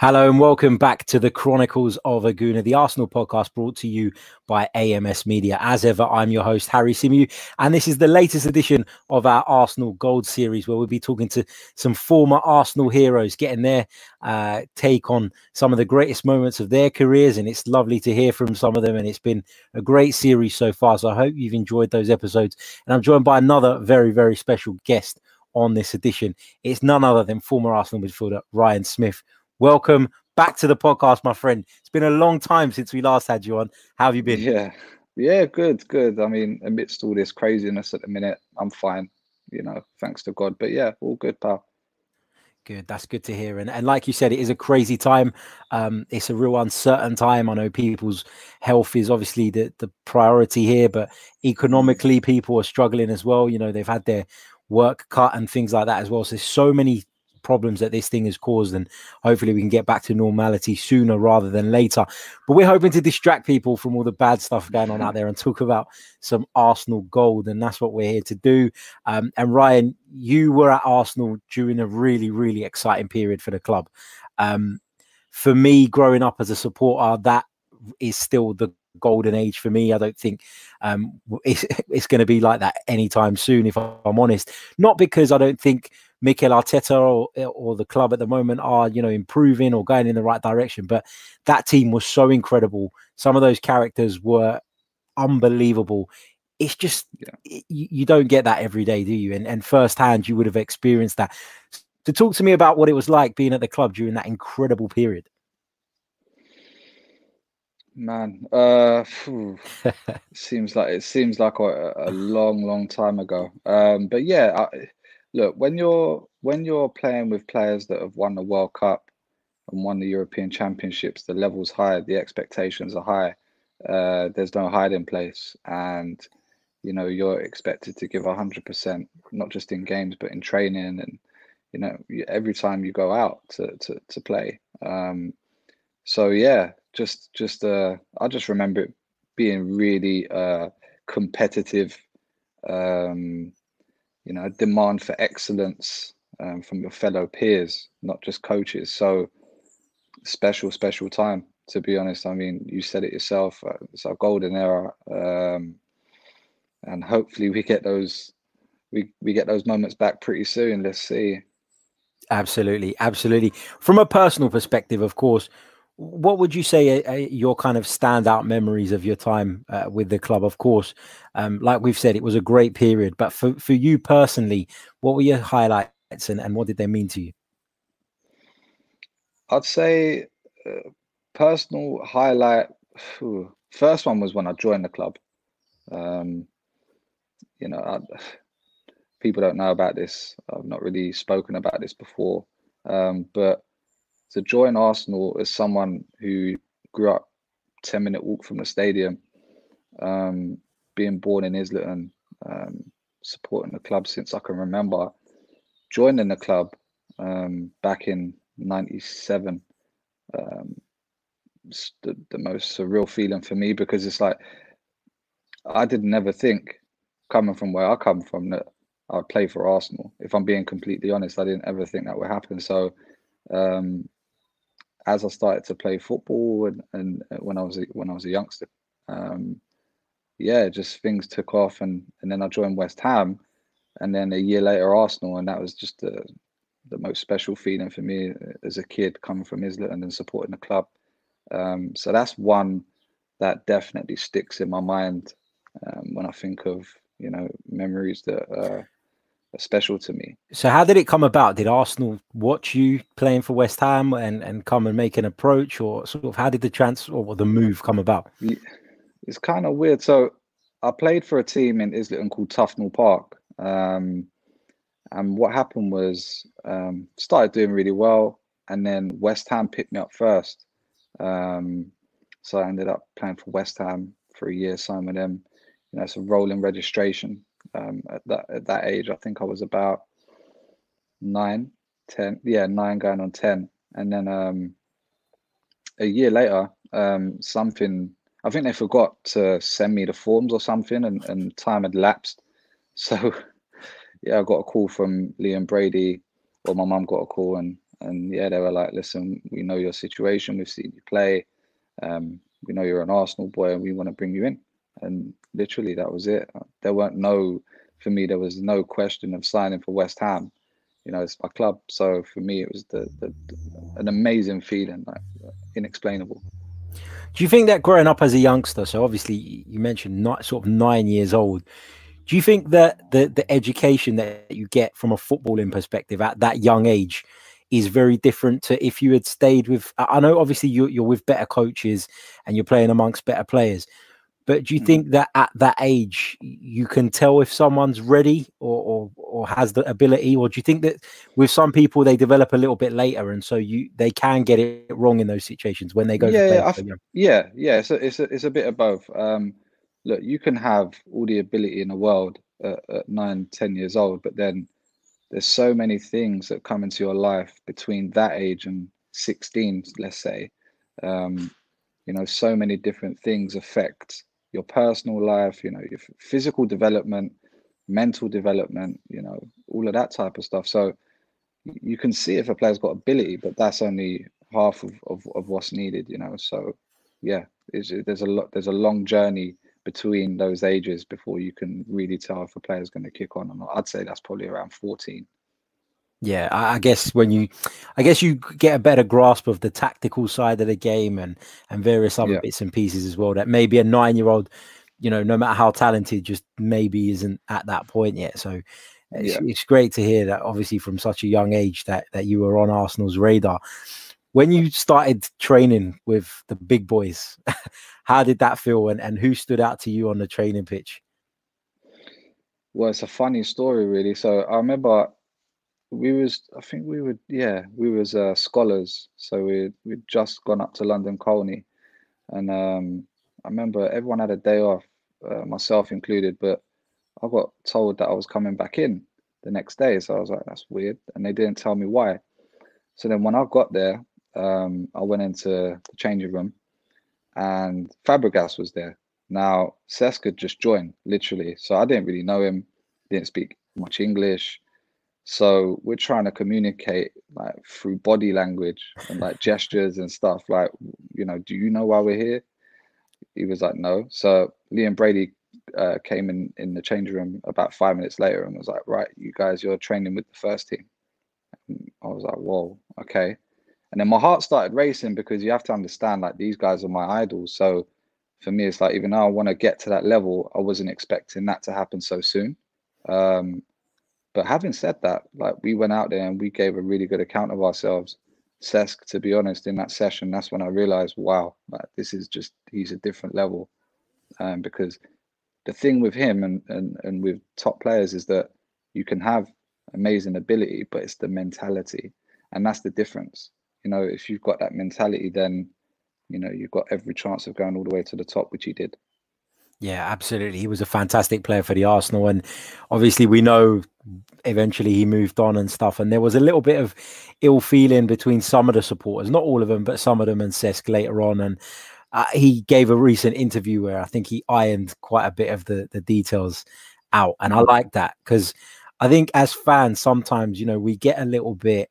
Hello and welcome back to the Chronicles of a Gooner, the Arsenal podcast brought to you by AMS Media. As ever, I'm your host, Harry Symeou, and this is the latest edition of our Arsenal Gold series where we'll be talking to some former Arsenal heroes, getting their uh, take on some of the greatest moments of their careers. And it's lovely to hear from some of them. And it's been a great series so far. So I hope you've enjoyed those episodes. And I'm joined by another very, very special guest on this edition. It's none other than former Arsenal midfielder Ryan Smith welcome back to the podcast, my friend. It's been a long time since we last had you on. How have you been? Yeah, yeah, good, good. I mean, amidst all this craziness at the minute, I'm fine. You know, thanks to God. But yeah, all good, pal. Good. That's good to hear. And and like you said, it is a crazy time. Um, it's a real uncertain time. I know people's health is obviously the, the priority here, but economically people are struggling as well. You know, they've had their work cut and things like that as well. So there's so many problems that this thing has caused and hopefully we can get back to normality sooner rather than later. But we're hoping to distract people from all the bad stuff going on out there and talk about some arsenal gold and that's what we're here to do. Um, and ryan you were at arsenal during a really really exciting period for the club. Um, for me growing up as a supporter that is still the golden age for me. I don't think um, it's, it's going to be like that anytime soon, if I'm honest. Not because I don't think Mikel Arteta or, or the club at the moment are, you know, improving or going in the right direction, but that team was so incredible. Some of those characters were unbelievable. It's just yeah. you, you don't get that every day, do you? And, and firsthand, you would have experienced that. To talk to me about what it was like being at the club during that incredible period. Man, uh, seems like it seems like a, a, long, long time ago. Um, but yeah, I, look when you're when you're playing with players that have won the World Cup and won the European Championships, the levels high, the expectations are high. Uh, there's no hiding place, and you know you're expected to give hundred percent, not just in games but in training and you know every time you go out to to, to play. Um, so yeah, just just uh I just remember it being really uh competitive um you know demand for excellence um, from your fellow peers not just coaches. So special special time to be honest. I mean you said it yourself uh, it's our golden era um and hopefully we get those we we get those moments back pretty soon. Let's see. Absolutely absolutely. From a personal perspective of course what would you say are, are your kind of standout memories of your time uh, with the club? Of course, um, like we've said, it was a great period. But for, for you personally, what were your highlights and, and what did they mean to you? I'd say uh, personal highlight. Whew, first one was when I joined the club. Um, you know, I, people don't know about this. I've not really spoken about this before, um, but to join Arsenal as someone who grew up 10 minute walk from the stadium, um, being born in Islington, um, supporting the club since I can remember, joining the club um, back in 97. Um, the, the most surreal feeling for me because it's like I did never think coming from where I come from that I'd play for Arsenal. If I'm being completely honest, I didn't ever think that would happen. So um, as I started to play football and, and uh, when I was a, when I was a youngster, um, yeah, just things took off, and and then I joined West Ham, and then a year later Arsenal, and that was just the the most special feeling for me uh, as a kid coming from Islington and then supporting the club. Um, so that's one that definitely sticks in my mind um, when I think of you know memories that. Uh, special to me. So how did it come about? Did Arsenal watch you playing for West Ham and, and come and make an approach or sort of how did the transfer or the move come about? It's kind of weird. So I played for a team in Islington called Tufnell Park. Um, and what happened was um, started doing really well and then West Ham picked me up first. Um, so I ended up playing for West Ham for a year, signed with them. You know, it's a rolling registration um, at that at that age. I think I was about nine, ten, yeah, nine going on ten, and then um, a year later, um, something. I think they forgot to send me the forms or something, and, and time had lapsed. So, yeah, I got a call from Liam Brady, or my mum got a call, and And yeah, they were like, "Listen, we know your situation. We've seen you play. Um, we know you're an Arsenal boy, and we want to bring you in." And literally, that was it. There weren't no, for me, there was no question of signing for West Ham. You know, it's my club. So for me, it was the, the an amazing feeling, like inexplainable. Do you think that growing up as a youngster, so obviously you mentioned not sort of nine years old, do you think that the the education that you get from a footballing perspective at that young age is very different to if you had stayed with? I know obviously you're, you're with better coaches and you're playing amongst better players, but do you mm. think that at that age you can tell if someone's ready or, or or has the ability, or do you think that with some people they develop a little bit later and so you they can get it wrong in those situations when they go? Yeah, yeah, yeah, yeah. It's a, it's a, it's a bit of both. Um, look, you can have all the ability in the world at, at nine, ten years old, but then there's so many things that come into your life between that age and 16, let's say. Um, you know, so many different things affect your personal life, you know, your physical development, mental development, you know, all of that type of stuff. So you can see if a player's got ability, but that's only half of, of, of what's needed, you know. So yeah, there's a lot there's a long journey between those ages before you can really tell if a player's going to kick on or not. I'd say that's probably around 14. Yeah, I, guess when you, I guess you get a better grasp of the tactical side of the game and and various other yeah. bits and pieces as well. That maybe a nine year old, you know, no matter how talented, just maybe isn't at that point yet. So it's, yeah. it's great to hear that. Obviously, from such a young age, that that you were on Arsenal's radar. When you started training with the big boys, how did that feel and, and who stood out to you on the training pitch? Well, it's a funny story, really. So I remember we was, I think we would, yeah, we was uh, scholars. So we we'd just gone up to London Colney, and um, I remember everyone had a day off, uh, myself included, but I got told that I was coming back in the next day. So I was like, that's weird, and they didn't tell me why. So then when I got there, um, I went into the changing room and Fabregas was there. Now had just joined, literally, so I didn't really know him, didn't speak much English. So we're trying to communicate like through body language and like gestures and stuff. Like, you know, do you know why we're here? He was like, no. So Liam Brady uh, came in in the change room about five minutes later and was like, right, you guys, you're training with the first team. And I was like, whoa, okay. And then my heart started racing because you have to understand like these guys are my idols. So for me, it's like even though I want to get to that level, I wasn't expecting that to happen so soon. Um, but having said that, like we went out there and we gave a really good account of ourselves. Cesc, to be honest, in that session, that's when I realized, wow, like this is just he's a different level. Um, because the thing with him and, and and with top players is that you can have amazing ability, but it's the mentality, and that's the difference you know, if you've got that mentality, then you know you've got every chance of going all the way to the top, which he did. Yeah, absolutely. He was a fantastic player for the Arsenal, and obviously we know eventually he moved on and stuff. And there was a little bit of ill feeling between some of the supporters, not all of them, but some of them and Cesc later on. And uh, he gave a recent interview where I think he ironed quite a bit of the the details out, and I like that because I think as fans sometimes you know we get a little bit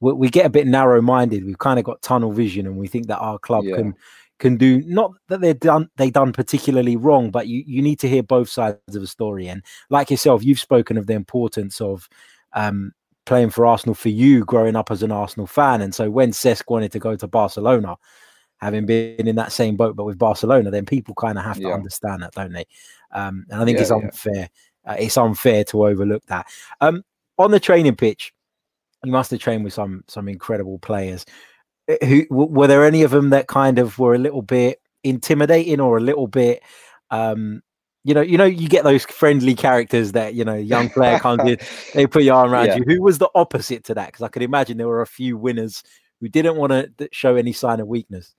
we, we get a bit narrow minded. We've kind of got tunnel vision, and we think that our club yeah. can can do not that they're done they done particularly wrong, but you you need to hear both sides of the story. And like yourself, you've spoken of the importance of um, playing for Arsenal for you growing up as an Arsenal fan. And so when Cesc wanted to go to Barcelona, having been in that same boat but with Barcelona, then people kind of have to yeah. understand that, don't they? Um, and I think yeah, it's unfair. Yeah. Uh, it's unfair to overlook that. Um, on the training pitch, you must have trained with some some incredible players. Who were there any of them that kind of were a little bit intimidating or a little bit um you know, you know, you get those friendly characters that you know, young player comes in, they put your arm around yeah. you. Who was the opposite to that? Because I could imagine there were a few winners who didn't want to show any sign of weakness.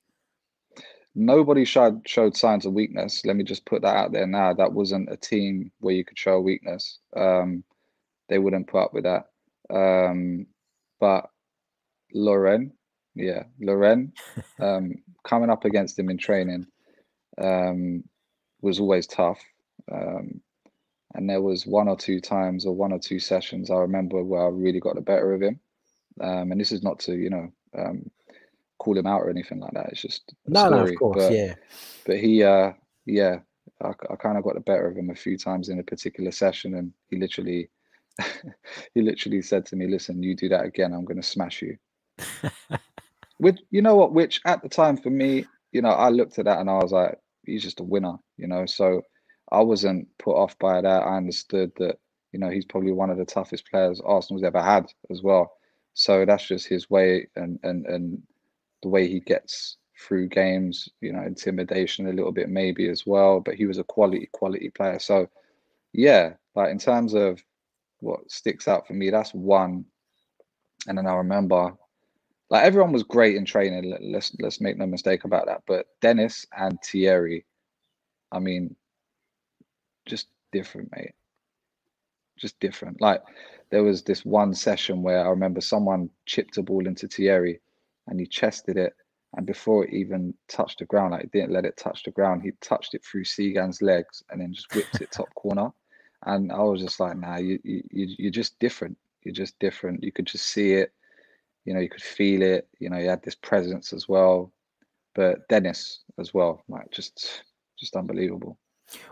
Nobody showed showed signs of weakness. Let me just put that out there now. That wasn't a team where you could show weakness. Um, they wouldn't put up with that. Um, but Lauren, yeah, Lauren, um, coming up against him in training um, was always tough. Um, and there was one or two times or one or two sessions I remember where I really got the better of him. Um, and this is not to you know um, call him out or anything like that. It's just no, story. no, of course, but, yeah. But he, uh, yeah, I, I kind of got the better of him a few times in a particular session, and he literally, he literally said to me, "Listen, you do that again, I'm going to smash you." Which you know what? Which at the time for me, you know, I looked at that and I was like, he's just a winner, you know. So I wasn't put off by that. I understood that, you know, he's probably one of the toughest players Arsenal's ever had as well. So that's just his way and and and the way he gets through games, you know, intimidation a little bit maybe as well. But he was a quality, quality player. So yeah, like in terms of what sticks out for me, that's one. And then I remember like everyone was great in training. Let's let's make no mistake about that. But Dennis and Thierry, I mean, just different, mate. Just different. Like there was this one session where I remember someone chipped a ball into Thierry, and he chested it, and before it even touched the ground, like he didn't let it touch the ground, he touched it through Cygan's legs and then just whipped it top corner. And I was just like, nah, you you you're just different. You're just different. You could just see it you know, you could feel it. You know, he had this presence as well. But Dennis as well, like just just unbelievable.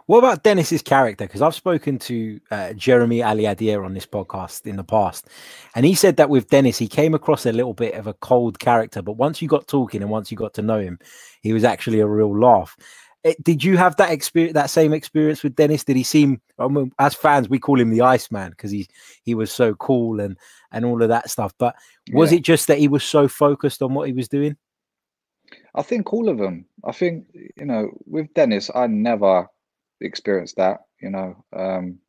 What about Dennis's character? Because I've spoken to uh, Jeremy Aliadière on this podcast in the past, and he said that with Dennis, he came across a little bit of a cold character, but once you got talking and once you got to know him, he was actually a real laugh. It, eh, did you have that experience, that same experience with Dennis? Did he seem, I mean, as fans, we call him the Iceman because he he was so cool and and all of that stuff. But was yeah. it just that he was so focused on what he was doing? I think all of them. I think you know, with Dennis, I never experienced that. You know, um,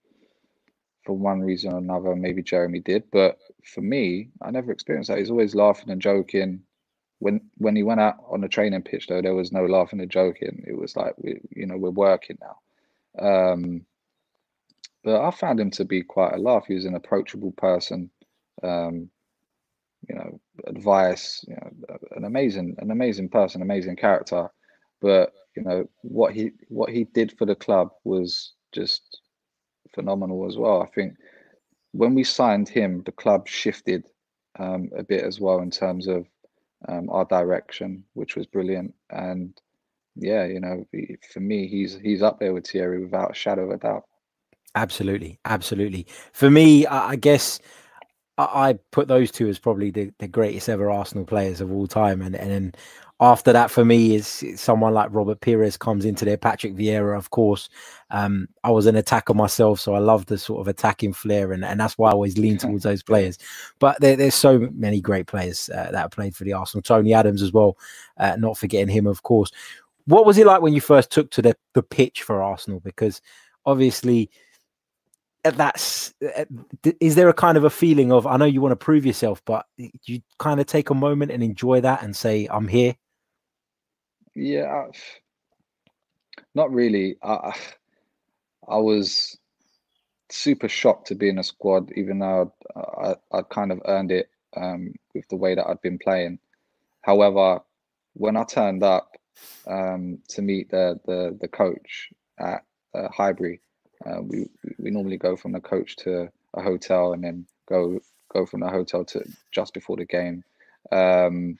for one reason or another, maybe Jeremy did, but for me, I never experienced that. He's always laughing and joking. When when he went out on the training pitch, though, there was no laughing and joking. It was like we, you know, we're working now. Um, but I found him to be quite a laugh. He was an approachable person um, you know, advice, you know, an amazing, an amazing person, amazing character. But you know what he what he did for the club was just phenomenal as well. I think when we signed him, the club shifted um, a bit as well in terms of um, our direction, which was brilliant. And yeah, you know, for me, he's he's up there with Thierry without a shadow of a doubt. Absolutely, absolutely. For me, I guess I, put those two as probably the, the greatest ever Arsenal players of all time. And, and after that, for me, is someone like Robert Pires comes into there. Patrick Vieira, of course. Um, I was an attacker myself, so I love the sort of attacking flair, and, and that's why I always lean towards those players. But there, there's so many great players uh, that have played for the Arsenal. Tony Adams as well, uh, not forgetting him, of course. What was it like when you first took to the, the pitch for Arsenal? Because obviously that's is there a kind of a feeling of i know you want to prove yourself but you kind of take a moment and enjoy that and say i'm here yeah not really i i was super shocked to be in a squad even though i i kind of earned it um, with the way that i'd been playing however when i turned up um, to meet the the the coach at uh, highbury uh, we we normally go from the coach to a hotel and then go go from the hotel to just before the game. Um,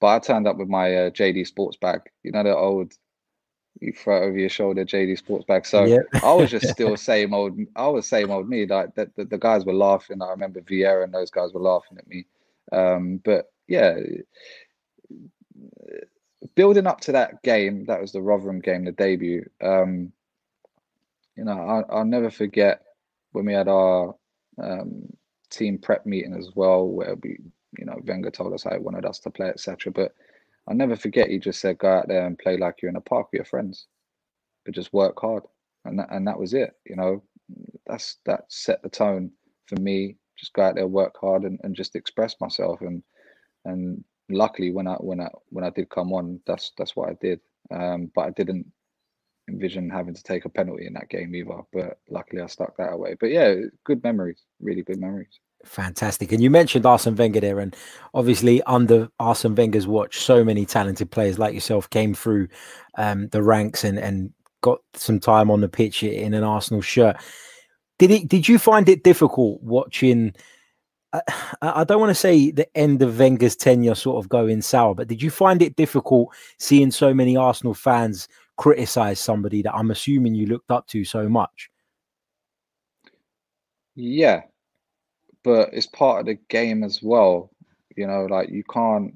but I turned up with my uh, JD Sports bag. You know the old you throw it over your shoulder JD Sports bag. So. I was just still same old. I was same old me. Like the, the, the, guys were laughing. I remember Vieira and those guys were laughing at me. Um, but yeah, building up to that game, that was the Rotherham game, the debut. Um, you know, I, I'll never forget when we had our um, team prep meeting as well, where we, you know, Wenger told us how he wanted us to play, etc. But I'll never forget he just said, "Go out there and play like you're in a park with your friends, but just work hard," and that, and that was it. You know, that's that set the tone for me. Just go out there, work hard, and, and just express myself. And and luckily, when I when I when I did come on, that's that's what I did. Um, but I didn't envision having to take a penalty in that game either. But luckily, I stuck that away. But yeah, good memories, really good memories. Fantastic. And you mentioned Arsene Wenger there, and obviously under Arsene Wenger's watch, so many talented players like yourself came through um, the ranks and and got some time on the pitch in an Arsenal shirt. Did it? Did you find it difficult watching? I, I don't want to say the end of Wenger's tenure sort of going sour, but did you find it difficult seeing so many Arsenal fans criticize somebody that I'm assuming you looked up to so much? Yeah, but it's part of the game as well. You know, like you can't,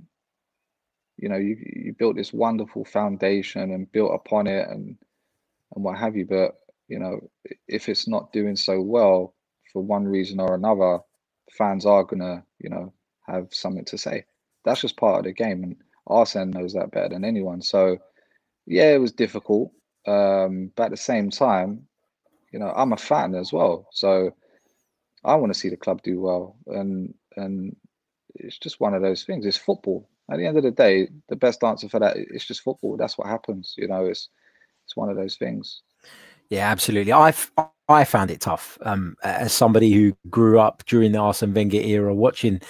you know, you you built this wonderful foundation and built upon it and and what have you. But you know, if it's not doing so well for one reason or another, fans are gonna, you know, have something to say. That's just part of the game, and Arsene knows that better than anyone. So, yeah, it was difficult, um, but at the same time, you know, I'm a fan as well, so I want to see the club do well, and and it's just one of those things. It's football. At the end of the day, the best answer for that is just football. That's what happens. You know, it's it's one of those things. Yeah, absolutely. I I found it tough um, as somebody who grew up during the Arsene Wenger era, watching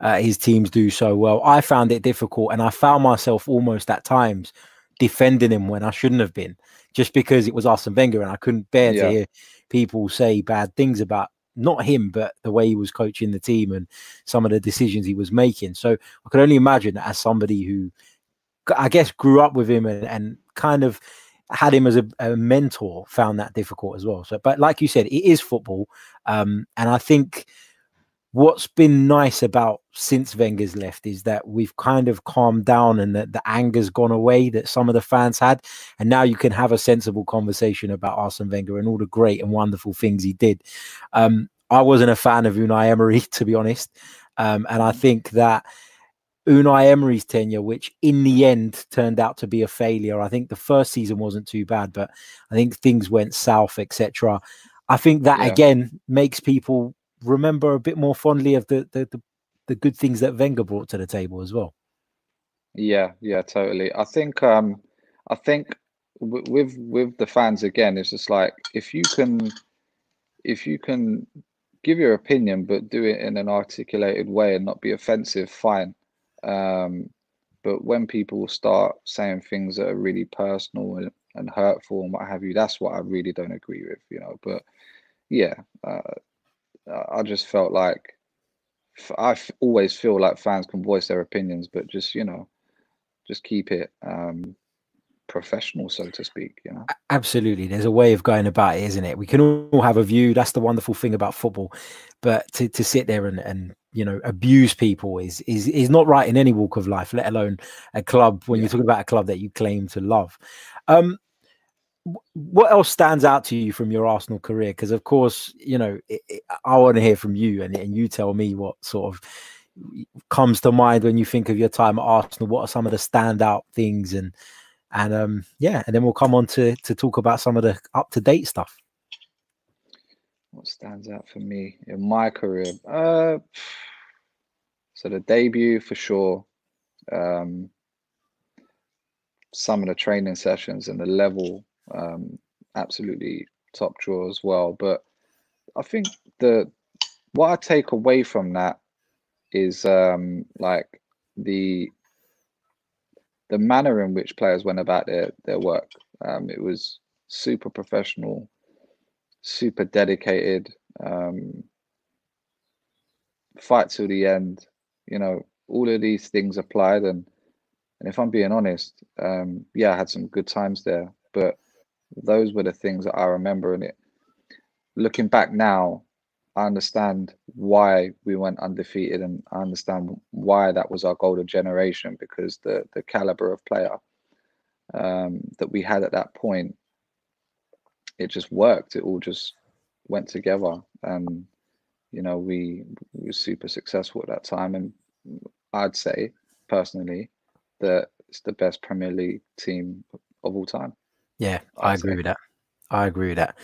uh, his teams do so well. I found it difficult, and I found myself almost at times defending him when I shouldn't have been, just because it was Arsene Wenger, and I couldn't bear yeah. to hear people say bad things about not him, but the way he was coaching the team and some of the decisions he was making. So I could only imagine as somebody who, I guess, grew up with him and, and kind of had him as a, a, mentor, found that difficult as well. So, but like you said, it is football, um, and I think what's been nice about since Wenger's left is that we've kind of calmed down and that the anger's gone away that some of the fans had, and now you can have a sensible conversation about Arsene Wenger and all the great and wonderful things he did. Um, I wasn't a fan of Unai Emery, to be honest, um, and I think that Unai Emery's tenure, which in the end turned out to be a failure. I think the first season wasn't too bad, but I think things went south, etc. I think that yeah. again makes people remember a bit more fondly of the, the the, the good things that Wenger brought to the table as well. Yeah, yeah, totally. I think um I think w- with with the fans again, it's just like if you can if you can give your opinion but do it in an articulated way and not be offensive, fine um, but when people start saying things that are really personal and, and, hurtful and what have you, that's what I really don't agree with, you know. But yeah, uh, I just felt like I always feel like fans can voice their opinions, but just you know, just keep it um, professional, so to speak. You know, absolutely. There's a way of going about it, isn't it? We can all have a view. That's the wonderful thing about football. But to, to sit there and, and you know abuse people is is is not right in any walk of life let alone a club when yeah. you're talking about a club that you claim to love um what else stands out to you from your arsenal career because of course you know it, it, i want to hear from you and, and you tell me what sort of comes to mind when you think of your time at arsenal what are some of the standout things and and um yeah and then we'll come on to to talk about some of the up to date stuff what stands out for me in my career? Uh, so the debut for sure. Um, some of the training sessions and the level, um, absolutely top draw as well. But I think the what I take away from that is um, like the the manner in which players went about their their work. Um, it was super professional super dedicated, um, fight till the end. You know, all of these things applied, and and if I'm being honest, um, yeah, I had some good times there, but those were the things that I remember. And it, looking back now, I understand why we went undefeated, and I understand why that was our golden generation because the the caliber of player um, that we had at that point it just worked. It all just went together, and you know we, we were super successful at that time. And I'd say personally that it's the best Premier League team of all time. Yeah, I'd I agree say. with that. I agree with that.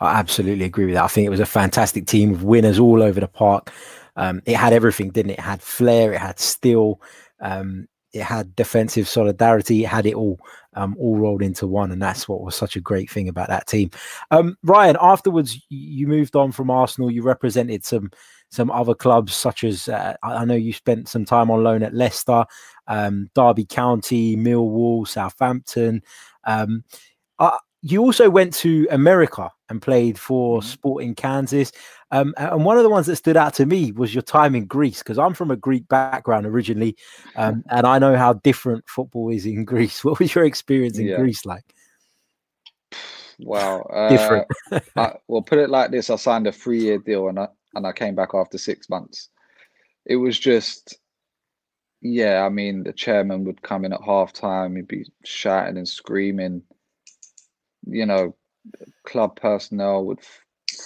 I absolutely agree with that. I think it was a fantastic team of winners all over the park. Um, it had everything, didn't it? It had flair, it had skill, um, it had defensive solidarity, it had it all um, all rolled into one, and that's what was such a great thing about that team. Um, Ryan, afterwards, you moved on from Arsenal. You represented some some other clubs, such as uh, I know you spent some time on loan at Leicester, um, Derby County, Millwall, Southampton. Uh, you also went to America and played for Mhm. Sporting Kansas. Um, and one of the ones that stood out to me was your time in Greece, because I'm from a Greek background originally, um, and I know how different football is in Greece. What was your experience in Yeah. Greece like? Wow. Uh, Different. I, well, put it like this: I signed a three-year deal, and I and I came back after six months. It was just, yeah. I mean, the chairman would come in at halftime. He'd be shouting and screaming. You know, club personnel would f-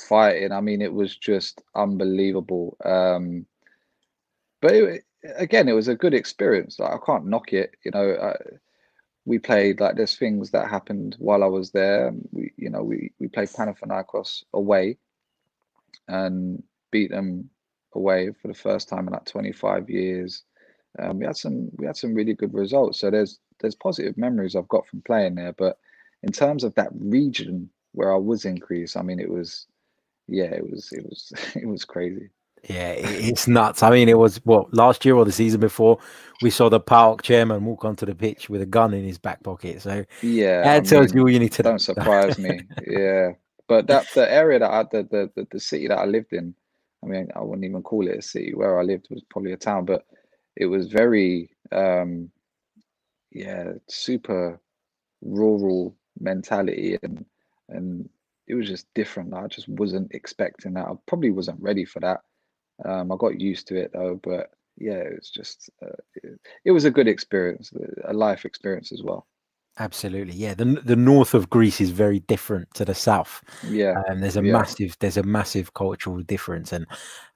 fighting. I mean, it was just unbelievable. Um, but it, again, it was a good experience. Like, I can't knock it. You know, I, we played like there's things that happened while I was there. We, you know, we we played Panathinaikos away and beat them away for the first time in like 25 years. Um, we had some we had some really good results. So there's there's positive memories I've got from playing there. But in terms of that region where I was in Greece, I mean, it was yeah, it was it was it was crazy. Yeah, it's nuts. I mean, it was what last year or the season before we saw the park chairman walk onto the pitch with a gun in his back pocket. So Yeah, that I tells mean, you all you need to know. don't surprise me. Yeah, but that the area that I the, the the the city that I lived in, I mean, I wouldn't even call it a city. Where I lived was probably a town, but it was very um yeah, super rural mentality and and it was just different. I just wasn't expecting that. I probably wasn't ready for that. Um, I got used to it though, but yeah, it was just uh, it, it was a good experience, a life experience as well. Absolutely, yeah. The the north of Greece is very different to the south. Yeah, Um, there's a yeah. massive there's a massive cultural difference, and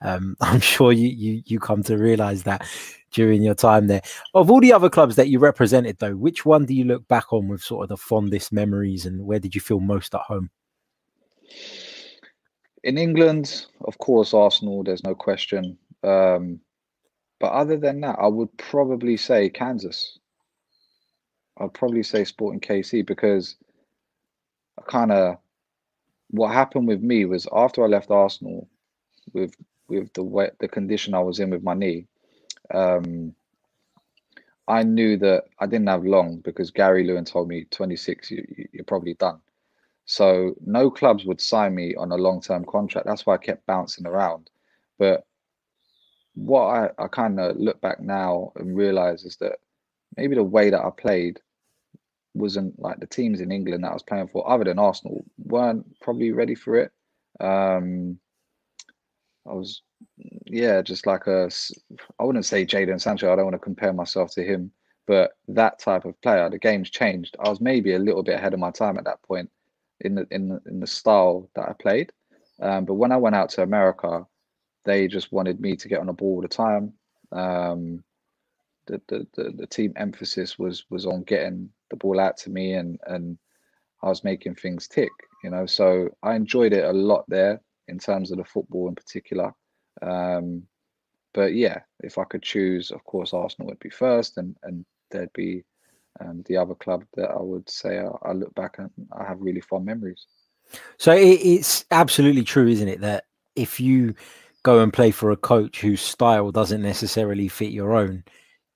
um, I'm sure you you you come to realize that during your time there. Of all the other clubs that you represented, though, which one do you look back on with sort of the fondest memories, and where did you feel most at home? In England, of course, Arsenal, there's no question. Um, but other than that, I would probably say Kansas. I'd probably say Sporting KC because I kind of what happened with me was after I left Arsenal with with the way, the condition I was in with my knee, um, I knew that I didn't have long because Gary Lewin told me 26, you, you- you're probably done. So no clubs would sign me on a long term contract. That's why I kept bouncing around. But what I, I kind of look back now and realize is that maybe the way that I played wasn't like the teams in England that I was playing for, other than Arsenal, weren't probably ready for it. Um, I was, yeah, just like a, I wouldn't say Jadon Sancho. I don't want to compare myself to him, but that type of player. The game's changed. I was maybe a little bit ahead of my time at that point in the in in the style that I played. Um, but when I went out to America, they just wanted me to get on the ball all the time. Um, the, the, the, the team emphasis was was on getting the ball out to me and and I was making things tick, you know. So I enjoyed it a lot there in terms of the football in particular. Um, but yeah, if I could choose, of course, Arsenal would be first, and and there'd be um, the other club that I would say I, I look back and I have really fond memories. So it, it's absolutely true, isn't it, that if you go and play for a coach whose style doesn't necessarily fit your own,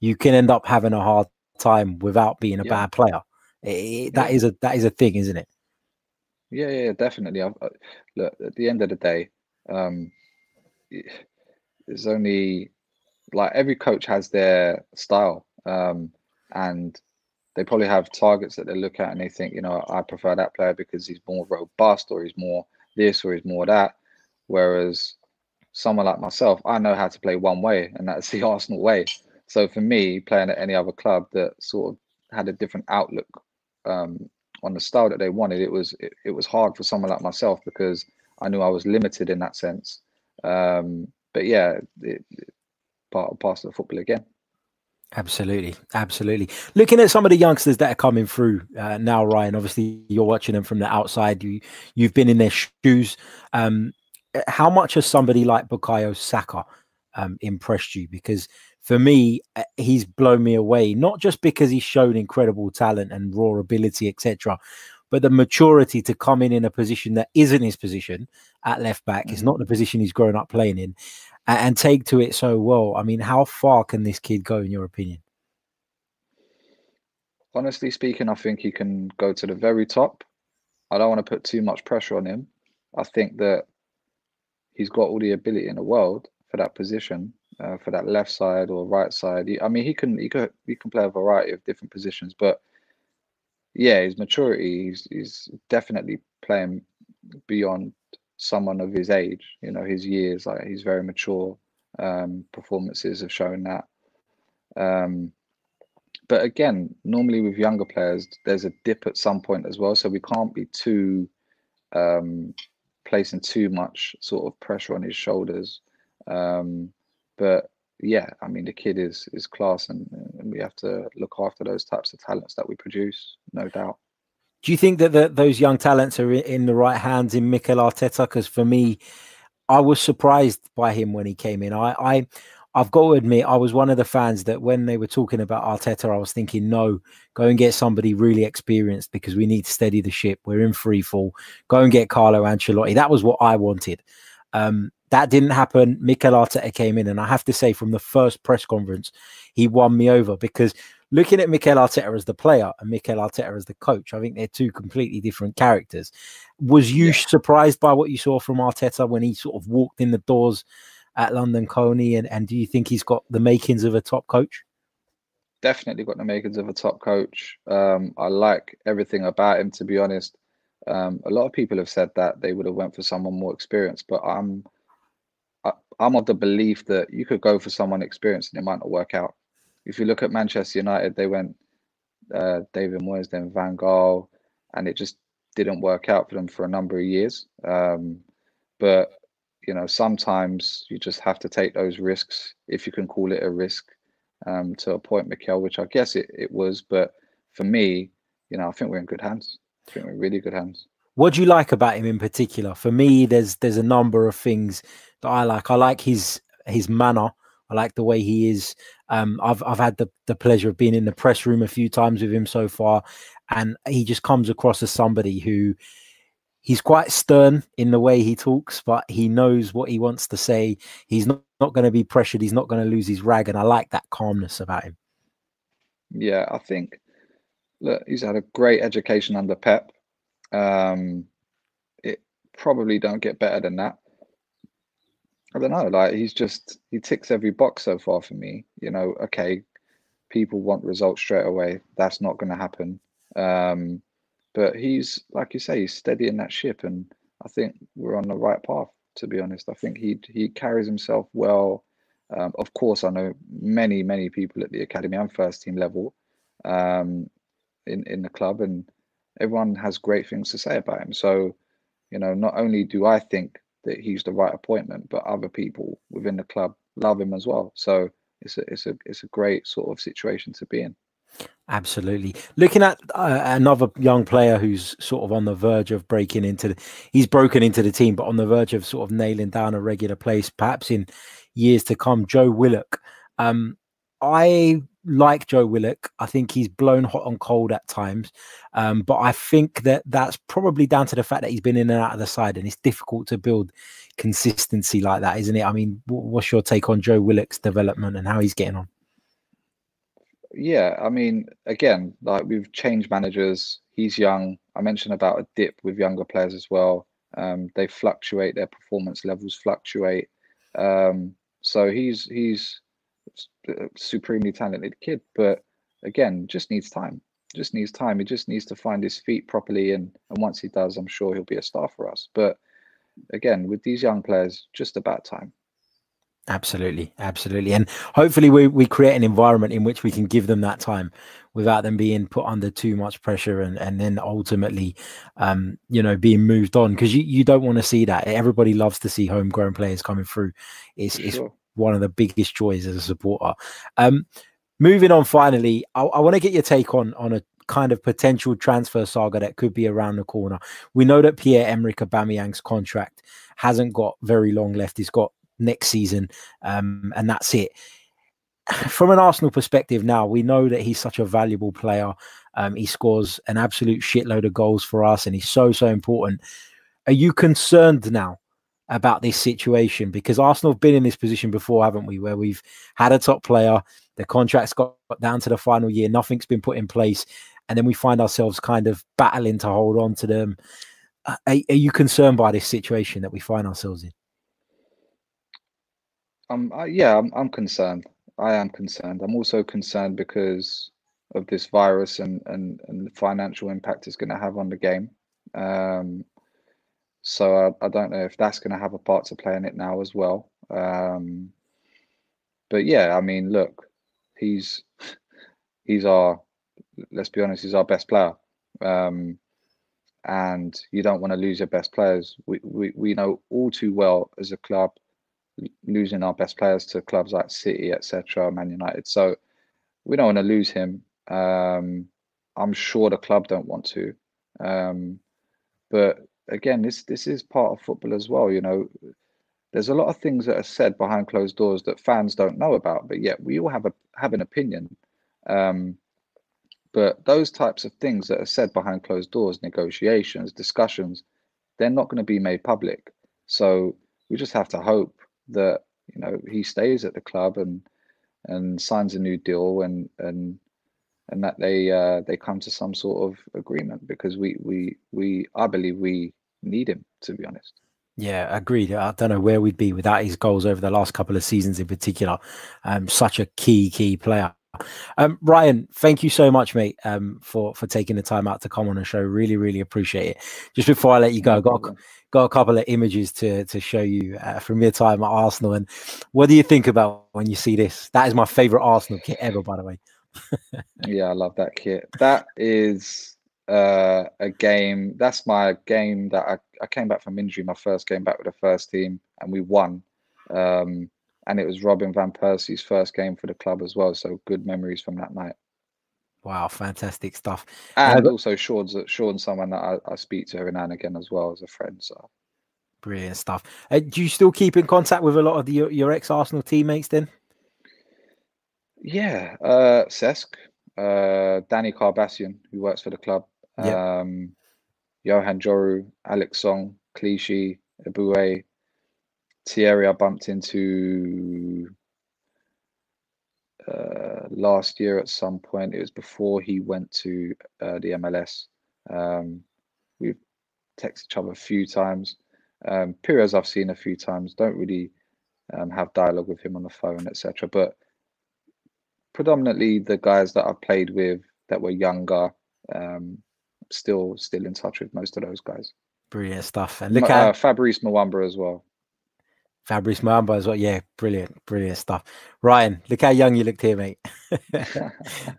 you can end up having a hard time without being a Yeah. bad player. It- it- that Yeah. is a that is a thing, isn't it? Yeah, yeah, definitely. I've, I, look, at the end of the day, um, there's only like every coach has their style, um, and they probably have targets that they look at and they think, you know, I prefer that player because he's more robust or he's more this or he's more that. Whereas someone like myself, I know how to play one way, and that's the Arsenal way. So for me, playing at any other club that sort of had a different outlook um, on the style that they wanted, it was it, it was hard for someone like myself because I knew I was limited in that sense. Um, but yeah, it, it, part of the football again. Absolutely, absolutely. Looking at some of the youngsters that are coming through uh, now, Ryan. Obviously, you're watching them from the outside. You you've been in their shoes. Um, how much has somebody like Bukayo Saka um, impressed you? Because for me, uh, he's blown me away. Not just because he's shown incredible talent and raw ability, etc., but the maturity to come in in a position that isn't his position at left back. It's Mhm. not the position he's grown up playing in, a- and take to it so well. I mean, how far can this kid go, in your opinion? Honestly speaking, I think he can go to the very top. I don't want to put too much pressure on him. I think that he's got all the ability in the world that position, uh, for that left side or right side. I mean, he can he could he can play a variety of different positions, but yeah, his maturity, he's, he's definitely playing beyond someone of his age. You know, his years, like he's very mature. Um, performances have shown that. Um, but again, normally with younger players, there's a dip at some point as well, so we can't be too um, placing too much sort of pressure on his shoulders. Um, but yeah, I mean the kid is is class, and, and, we have to look after those types of talents that we produce, no doubt. Do you think that the, those young talents are in the right hands in Mikel Arteta? Because for me, I was surprised by him when he came in. I, I I've got to admit, I was one of the fans that when they were talking about Arteta, I was thinking, no, go and get somebody really experienced because we need to steady the ship. We're in free fall. Go and get Carlo Ancelotti. That was what I wanted. Um, that didn't happen. Mikel Arteta came in, and I have to say, from the first press conference, he won me over because looking at Mikel Arteta as the player and Mikel Arteta as the coach, I think they're two completely different characters. Was you yeah. surprised by what you saw from Arteta when he sort of walked in the doors at London Colney? and, and do you think he's got the makings of a top coach? Definitely got the makings of a top coach. Um, I like everything about him, to be honest. Um, a lot of people have said that they would have went for someone more experienced, but I'm I'm of the belief that you could go for someone experienced and it might not work out. If you look at Manchester United, they went uh, David Moyes, then Van Gaal, and it just didn't work out for them for a number of years. Um, but you know, sometimes you just have to take those risks, if you can call it a risk, um, to appoint point, Mikel, which I guess it, it was. But for me, you know, I think we're in good hands. I think we're in really good hands. What do you like about him in particular? For me, there's there's a number of things that I like. I like his his manner. I like the way he is. Um, I've I've had the, the pleasure of being in the press room a few times with him so far, and he just comes across as somebody who he's quite stern in the way he talks, but he knows what he wants to say. He's not, not going to be pressured. He's not going to lose his rag. And I like that calmness about him. Yeah, I think look, he's had a great education under Pep. Um, it probably don't get better than that. I don't know. Like he's just he ticks every box so far for me. You know, okay, people want results straight away. That's not going to happen. Um, but he's like you say, he's steadying that ship, and I think we're on the right path. To be honest, I think he he carries himself well. Um, of course, I know many many people at the academy and first team level um, in in the club, and everyone has great things to say about him. So, you know, not only do I think that he's the right appointment, but other people within the club love him as well. So it's a it's a it's a great sort of situation to be in. Absolutely. Looking at uh, another young player who's sort of on the verge of breaking into the, he's broken into the team, but on the verge of sort of nailing down a regular place, perhaps in years to come, Joe Willock. Um, I like Joe Willock. I think he's blown hot and cold at times, um, but I think that that's probably down to the fact that he's been in and out of the side, and it's difficult to build consistency like that, isn't it? I mean, what's your take on Joe Willock's development and how he's getting on? Yeah, I mean, again, like we've changed managers. He's young. I mentioned about a dip with younger players as well. Um, they fluctuate. Their performance levels fluctuate. Um, so he's he's supremely talented kid, but again, just needs time. Just needs time. He just needs to find his feet properly, and and once he does, I'm sure he'll be a star for us. But again, with these young players, just about time. Absolutely, absolutely, and hopefully we we create an environment in which we can give them that time without them being put under too much pressure and and then ultimately, um, you know, being moved on because you you don't want to see that. Everybody loves to see homegrown players coming through. It's sure. it's one of the biggest joys as a supporter. Um, moving on, finally, I, I want to get your take on on a kind of potential transfer saga that could be around the corner. We know that Pierre Emerick Aubameyang's contract hasn't got very long left. He's got next season, um, and that's it. From an Arsenal perspective, now we know that he's such a valuable player. Um, he scores an absolute shitload of goals for us, and he's so so important. Are you concerned now about this situation? Because Arsenal have been in this position before, haven't we? Where we've had a top player, the contract's got down to the final year, nothing's been put in place, and then we find ourselves kind of battling to hold on to them. Uh, are, are you concerned by this situation that we find ourselves in? Um, I, yeah, I'm, I'm concerned. I am concerned. I'm also concerned because of this virus and and, and the financial impact it's going to have on the game. Um, so I, I don't know if that's going to have a part to play in it now as well. Um, but yeah, I mean, look, he's he's our let's be honest, he's our best player. Um, and you don't want to lose your best players. We, we we know all too well as a club losing our best players to clubs like City, etc., Man United. So we don't want to lose him. Um, I'm sure the club don't want to. Um, but again, this this is part of football as well. You know, there's a lot of things that are said behind closed doors that fans don't know about, but yet we all have a have an opinion. Um, but those types of things that are said behind closed doors, negotiations, discussions, they're not going to be made public. So we just have to hope that you know he stays at the club and and signs a new deal and and and that they uh, they come to some sort of agreement because we we we I believe we need him to be honest. Yeah, agreed. I don't know where we'd be without his goals over the last couple of seasons in particular. Um, such a key key player. Um, Ryan, thank you so much, mate, um, for for taking the time out to come on the show. Really, really appreciate it. Just before I let you go, I got got a couple of images to to show you uh, from your time at Arsenal. And what do you think about when you see this? That is my favorite Arsenal kit ever, by the way. yeah, I love that kit. That is uh, a game. That's my game that I, I came back from injury, my first game back with the first team, and we won. Um, and it was Robin van Persie's first game for the club as well. So good memories from that night. Wow, fantastic stuff. And uh, also Sean's Sean's someone that I, I, speak to every now and again as well as a friend. So brilliant stuff. Uh, do you still keep in contact with a lot of the, your, your ex Arsenal teammates then? Yeah, uh Cesc, uh Danny Karbassiyoon, who works for the club. Yep. Um Johan Djourou, Alex Song, Clichy, Eboué, Thierry I bumped into uh, last year at some point. It was before he went to uh, the MLS. Um, we've texted each other a few times. Um, Pires I've seen a few times. Don't really um, have dialogue with him on the phone, etc. But predominantly the guys that I've played with that were younger, um, still still in touch with most of those guys. Brilliant stuff. And look at uh, Fabrice Muamba as well. Fabrice Muamba as well. Yeah, brilliant, brilliant stuff. Ryan, look how young you looked here, mate.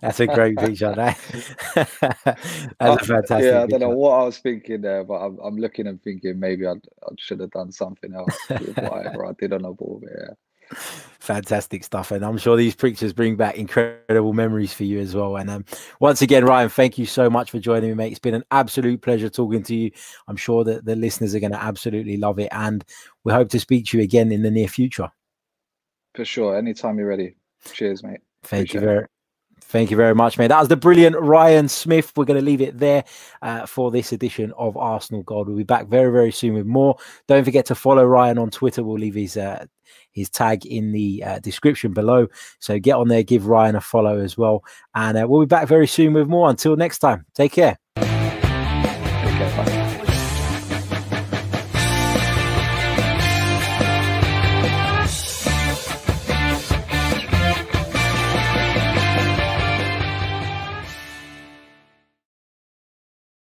That's a great picture. That. That's a fantastic. Yeah, I don't know what I was thinking there, but I'm, I'm looking and thinking maybe I, I should have done something else whatever I did on the ball. But yeah. Fantastic stuff, and I'm sure these pictures bring back incredible memories for you as well. And um, once again, Ryan, thank you so much for joining me, mate. It's been an absolute pleasure talking to you. I'm sure that the listeners are going to absolutely love it, and we hope to speak to you again in the near future. For sure, anytime you're ready. Cheers, mate. Thank Appreciate you very. Thank you very much, mate. That was the brilliant Ryan Smith. We're going to leave it there uh, for this edition of Arsenal Gold. We'll be back very, very soon with more. Don't forget to follow Ryan on Twitter. We'll leave his uh, his tag in the uh, description below. So get on there, give Ryan a follow as well. And uh, we'll be back very soon with more. Until next time, take care.